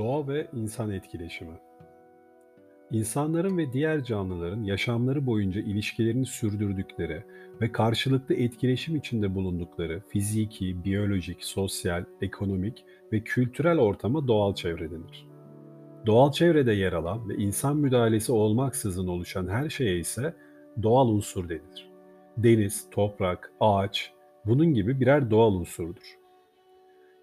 Doğa ve insan etkileşimi. İnsanların ve diğer canlıların yaşamları boyunca ilişkilerini sürdürdükleri ve karşılıklı etkileşim içinde bulundukları fiziki, biyolojik, sosyal, ekonomik ve kültürel ortama doğal çevre denir. Doğal çevrede yer alan ve insan müdahalesi olmaksızın oluşan her şeye ise doğal unsur denir. Deniz, toprak, ağaç bunun gibi birer doğal unsurdur.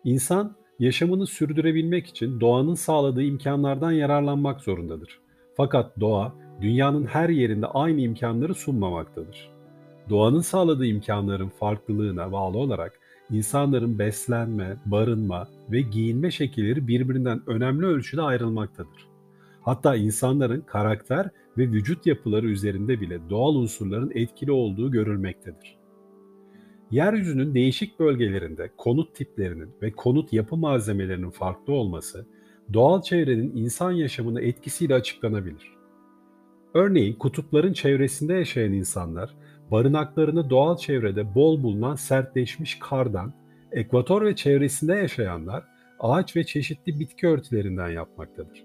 İnsan yaşamını sürdürebilmek için doğanın sağladığı imkanlardan yararlanmak zorundadır. Fakat doğa dünyanın her yerinde aynı imkanları sunmamaktadır. Doğanın sağladığı imkanların farklılığına bağlı olarak insanların beslenme, barınma ve giyinme şekilleri birbirinden önemli ölçüde ayrılmaktadır. Hatta insanların karakter ve vücut yapıları üzerinde bile doğal unsurların etkili olduğu görülmektedir. Yeryüzünün değişik bölgelerinde konut tiplerinin ve konut yapı malzemelerinin farklı olması, doğal çevrenin insan yaşamına etkisiyle açıklanabilir. Örneğin kutupların çevresinde yaşayan insanlar, barınaklarını doğal çevrede bol bulunan sertleşmiş kardan, ekvator ve çevresinde yaşayanlar ağaç ve çeşitli bitki örtülerinden yapmaktadır.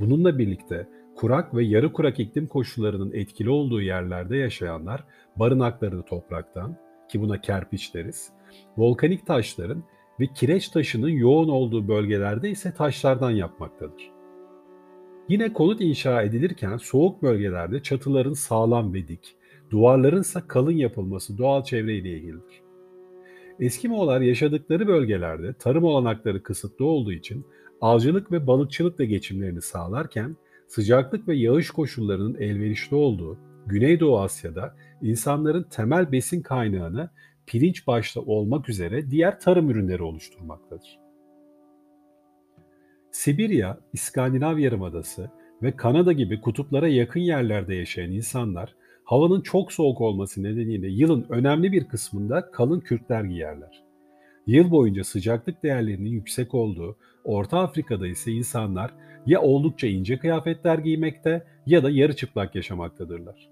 Bununla birlikte kurak ve yarı kurak iklim koşullarının etkili olduğu yerlerde yaşayanlar barınaklarını topraktan, ki buna kerpiç deriz, volkanik taşların ve kireç taşının yoğun olduğu bölgelerde ise taşlardan yapmaktadır. Yine konut inşa edilirken soğuk bölgelerde çatıların sağlam ve dik, duvarların ise kalın yapılması doğal çevre ile ilgilidir. Eskimoğullar yaşadıkları bölgelerde tarım olanakları kısıtlı olduğu için avcılık ve balıkçılıkla geçimlerini sağlarken sıcaklık ve yağış koşullarının elverişli olduğu Güneydoğu Asya'da insanların temel besin kaynağını pirinç başta olmak üzere diğer tarım ürünleri oluşturmaktadır. Sibirya, İskandinav Yarımadası ve Kanada gibi kutuplara yakın yerlerde yaşayan insanlar havanın çok soğuk olması nedeniyle yılın önemli bir kısmında kalın kürkler giyerler. Yıl boyunca sıcaklık değerlerinin yüksek olduğu Orta Afrika'da ise insanlar ya oldukça ince kıyafetler giymekte ya da yarı çıplak yaşamaktadırlar.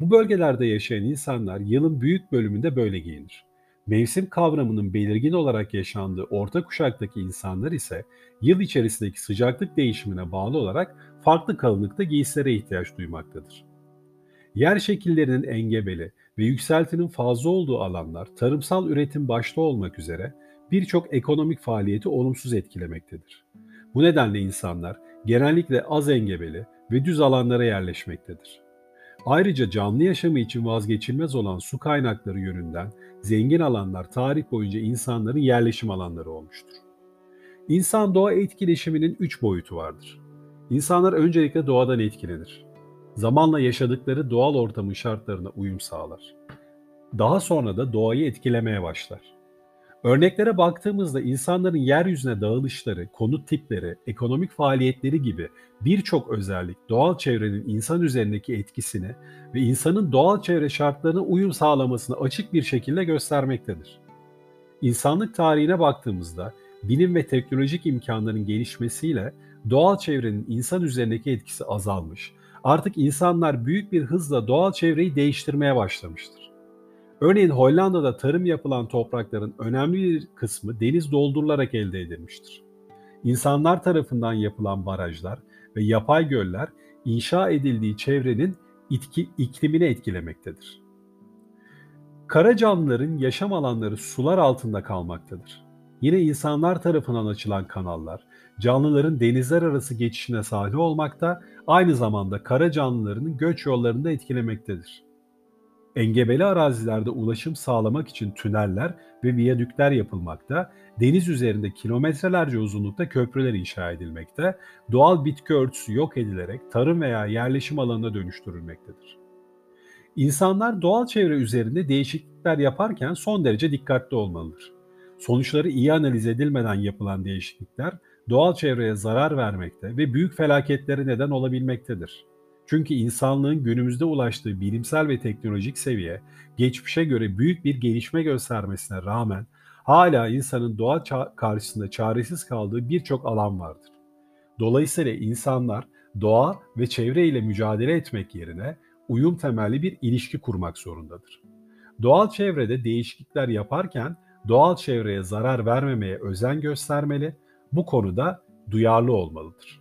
Bu bölgelerde yaşayan insanlar yılın büyük bölümünde böyle giyinir. Mevsim kavramının belirgin olarak yaşandığı orta kuşaktaki insanlar ise yıl içerisindeki sıcaklık değişimine bağlı olarak farklı kalınlıkta giysilere ihtiyaç duymaktadır. Yer şekillerinin engebeli ve yükseltinin fazla olduğu alanlar tarımsal üretim başta olmak üzere birçok ekonomik faaliyeti olumsuz etkilemektedir. Bu nedenle insanlar genellikle az engebeli ve düz alanlara yerleşmektedir. Ayrıca canlı yaşamı için vazgeçilmez olan su kaynakları yönünden zengin alanlar tarih boyunca insanların yerleşim alanları olmuştur. İnsan doğa etkileşiminin üç boyutu vardır. İnsanlar öncelikle doğadan etkilenir. Zamanla yaşadıkları doğal ortamın şartlarına uyum sağlar. Daha sonra da doğayı etkilemeye başlar. Örneklere baktığımızda insanların yeryüzüne dağılışları, konut tipleri, ekonomik faaliyetleri gibi birçok özellik doğal çevrenin insan üzerindeki etkisini ve insanın doğal çevre şartlarına uyum sağlamasını açık bir şekilde göstermektedir. İnsanlık tarihine baktığımızda bilim ve teknolojik imkanların gelişmesiyle doğal çevrenin insan üzerindeki etkisi azalmış. Artık insanlar büyük bir hızla doğal çevreyi değiştirmeye başlamıştır. Örneğin Hollanda'da tarım yapılan toprakların önemli bir kısmı deniz doldurularak elde edilmiştir. İnsanlar tarafından yapılan barajlar ve yapay göller inşa edildiği çevrenin itki, iklimini etkilemektedir. Kara canlıların yaşam alanları sular altında kalmaktadır. Yine insanlar tarafından açılan kanallar, canlıların denizler arası geçişine sahip olmakta, aynı zamanda kara canlılarının göç yollarını etkilemektedir. Engebeli arazilerde ulaşım sağlamak için tüneller ve viyadükler yapılmakta, deniz üzerinde kilometrelerce uzunlukta köprüler inşa edilmekte, doğal bitki örtüsü yok edilerek tarım veya yerleşim alanına dönüştürülmektedir. İnsanlar doğal çevre üzerinde değişiklikler yaparken son derece dikkatli olmalıdır. Sonuçları iyi analiz edilmeden yapılan değişiklikler doğal çevreye zarar vermekte ve büyük felaketlere neden olabilmektedir. Çünkü insanlığın günümüzde ulaştığı bilimsel ve teknolojik seviye geçmişe göre büyük bir gelişme göstermesine rağmen hala insanın doğa karşısında çaresiz kaldığı birçok alan vardır. Dolayısıyla insanlar doğa ve çevre ile mücadele etmek yerine uyum temelli bir ilişki kurmak zorundadır. Doğal çevrede değişiklikler yaparken doğal çevreye zarar vermemeye özen göstermeli. Bu konuda duyarlı olmalıdır.